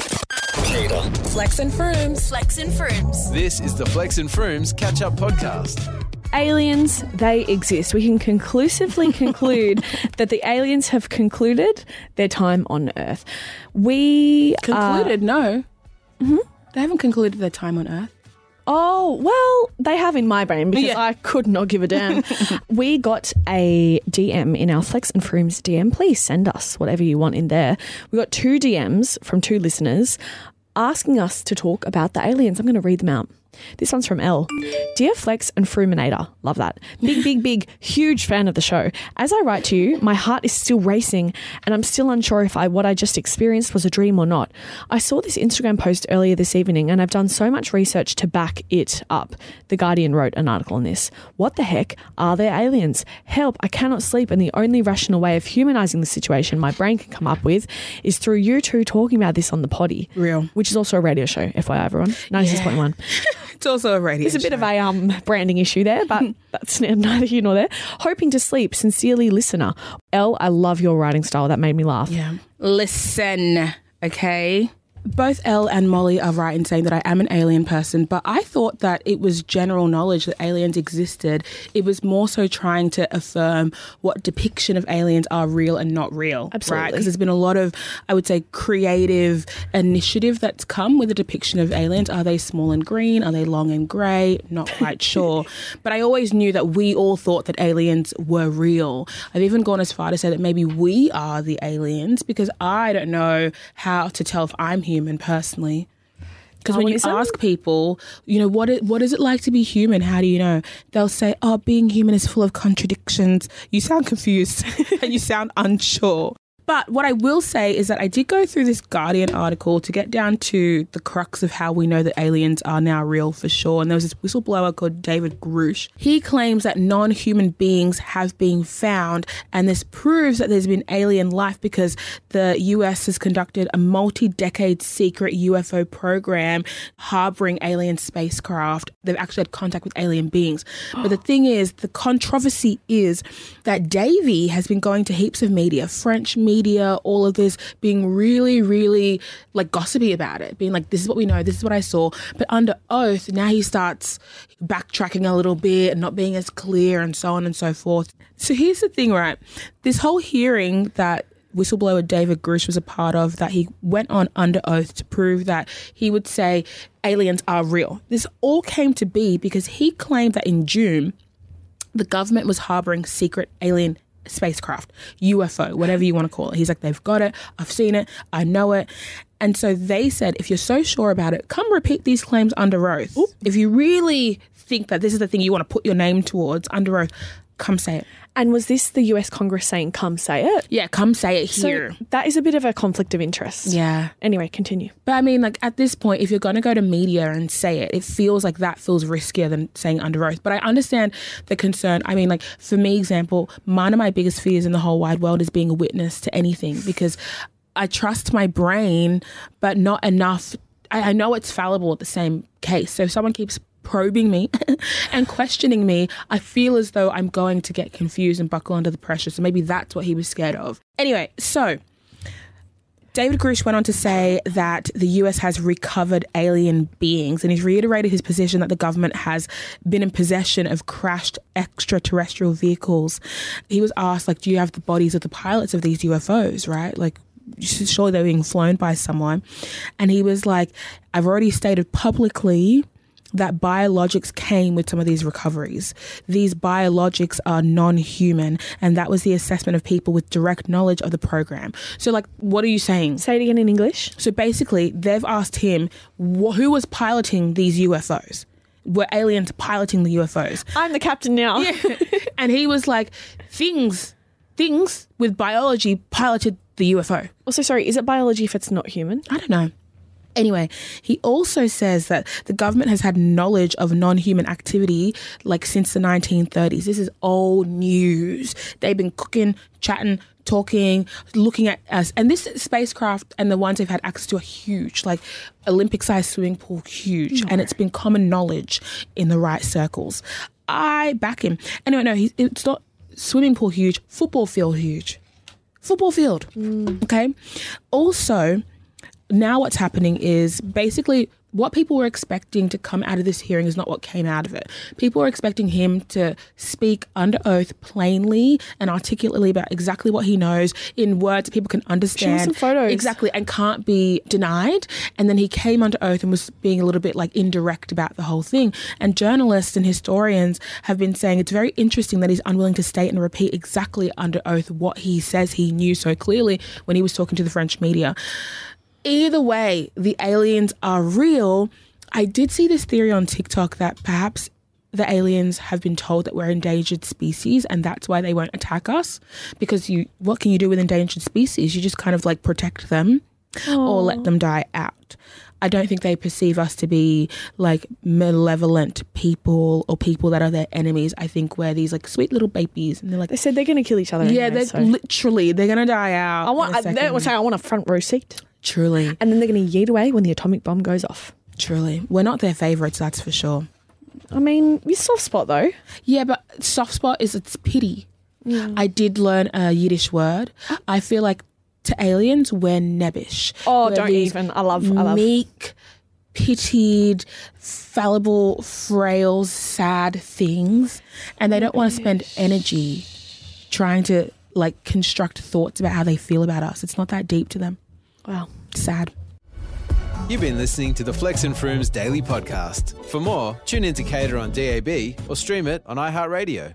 Hater. Flex and Froomes. Flex and Froomes. This is the Flex and Froomes catch up podcast. aliens, they exist. We can conclusively conclude that the aliens have concluded their time on Earth. We are- Concluded? no. Mm-hmm. They haven't concluded their time on Earth. Oh well, they have in my brain because Yeah. I could not give a damn. we got a DM in our Flex and Froomes DM. Please send us whatever you want in there. We got two DMs from two listeners asking us to talk about the aliens. I'm going to read them out. This one's from L. Dear Flex and Fruminator, love that. Big, big, big, huge fan of the show. As I write to you, my heart is still racing and I'm still unsure if I what I just experienced was a dream or not. I saw this Instagram post earlier this evening and I've done so much research to back it up. The Guardian wrote an article on this. What the heck are there aliens? Help, I cannot sleep and the only rational way of humanizing the situation my brain can come up with is through you two talking about this on the potty. Real. Which is also a radio show, FYI everyone. 96.1. It's also a radio. There's a bit of a um, branding issue there, but that's neither here nor there. Hoping to sleep, sincerely, listener. L, I love your writing style. That made me laugh. Yeah. Listen, okay? Both Elle and Molly are right in saying that I am an alien person, but I thought that it was general knowledge that aliens existed. It was more so trying to affirm what depiction of aliens are real and not real. Absolutely. Because there's been a lot of, I would say, creative initiative that's come with the depiction of aliens. Are they small and green? Are they long and grey? Not quite sure. But I always knew that we all thought that aliens were real. I've even gone as far to say that maybe we are the aliens because I don't know how to tell if I'm human personally. Because oh, when you ask people, you know, what it, what is it like to be human? How do you know? They'll say, oh, being human is full of contradictions. You sound confused and you sound unsure. But what I will say is that I did go through this Guardian article to get down to the crux of how we know that aliens are now real for sure. And there was this whistleblower called David Grusch. He claims that non human beings have been found, and this proves that there's been alien life because the US has conducted a multi decade secret UFO program harboring alien spacecraft. They've actually had contact with alien beings. But the thing is, the controversy is that Davy has been going to heaps of media, French media, all of this, being really, really like gossipy about it, being like, this is what we know, this is what I saw. But under oath, now he starts backtracking a little bit and not being as clear and so on and so forth. So here's the thing, right? This whole hearing that whistleblower David Grusch was a part of that he went on under oath to prove that he would say aliens are real. This all came to be because he claimed that in June, the government was harboring secret alien spacecraft, UFO, whatever you want to call it. He's like, they've got it, I've seen it, I know it. And so they said, if you're so sure about it, come repeat these claims under oath. If you really think that this is the thing you want to put your name towards under oath, come say it. And was this the US Congress saying, come say it? Yeah, come say it So here. that is a bit of a conflict of interest. yeah. Anyway, continue. But I mean, like at this point, if you're going to go to media and say it, it feels like that feels riskier than saying under oath. But I understand the concern. I mean, like for me, example, one of my biggest fears in the whole wide world is being a witness to anything because I trust my brain, but not enough. I, I know it's fallible at the same case. So if someone keeps probing me and questioning me, I feel as though I'm going to get confused and buckle under the pressure. So maybe that's what he was scared of. Anyway, so David Grusch went on to say that the US has recovered alien beings and he's reiterated his position that the government has been in possession of crashed extraterrestrial vehicles. He was asked, like, do you have the bodies of the pilots of these UFOs, right? Like, surely they're being flown by someone. And he was like, I've already stated publicly that biologics came with some of these recoveries. These biologics are non human, and that was the assessment of people with direct knowledge of the program. So, like, what are you saying? Say it again in English. So basically, they've asked him wh- who was piloting these UFOs. Were aliens piloting the UFOs? I'm the captain now. yeah. and he was like, things, things with biology piloted the UFO. Also, sorry, is it biology if it's not human? I don't know. Anyway, he also says that the government has had knowledge of non human activity like since the 1930s. This is old news. They've been cooking, chatting, talking, looking at us. And this spacecraft and the ones they've had access to are huge, like Olympic sized swimming pool, huge. And it's been common knowledge in the right circles. I back him. Anyway, no, he, it's not swimming pool huge, football field huge. Football field. Okay. Also, now what's happening is basically what people were expecting to come out of this hearing is not what came out of it. People were expecting him to speak under oath plainly and articulately about exactly what he knows in words that people can understand. some photos. Exactly, and can't be denied. And then he came under oath and was being a little bit like indirect about the whole thing. And journalists and historians have been saying it's very interesting that he's unwilling to state and repeat exactly under oath what he says he knew so clearly when he was talking to the French media either way, the aliens are real. I did see this theory on TikTok that perhaps the aliens have been told that we're endangered species and that's why they won't attack us because you what can you do with endangered species you just kind of like protect them or let them die out i don't think they perceive us to be like malevolent people or people that are their enemies i think we're these like sweet little babies and they're like They said they're going to kill each other. yeah anyway, they're so. literally they're gonna die out I want. I, they second. I want a front row seat, truly and then they're going to yeet away when the atomic bomb goes off. truly we're not their favorites that's for sure I mean, your soft spot though. Yeah, but soft spot is it's pity. Mm. I did learn a Yiddish word. I feel like to aliens we're nebbish. Oh, We're don't even. I love. I love. meek, pitied, fallible, frail, sad things, and they don't want to spend energy trying to like construct thoughts about how they feel about us. It's not that deep to them. Wow. Sad. You've been listening to the Flex and Froomes Daily Podcast. For more, tune in to CADA on DAB or stream it on iHeartRadio.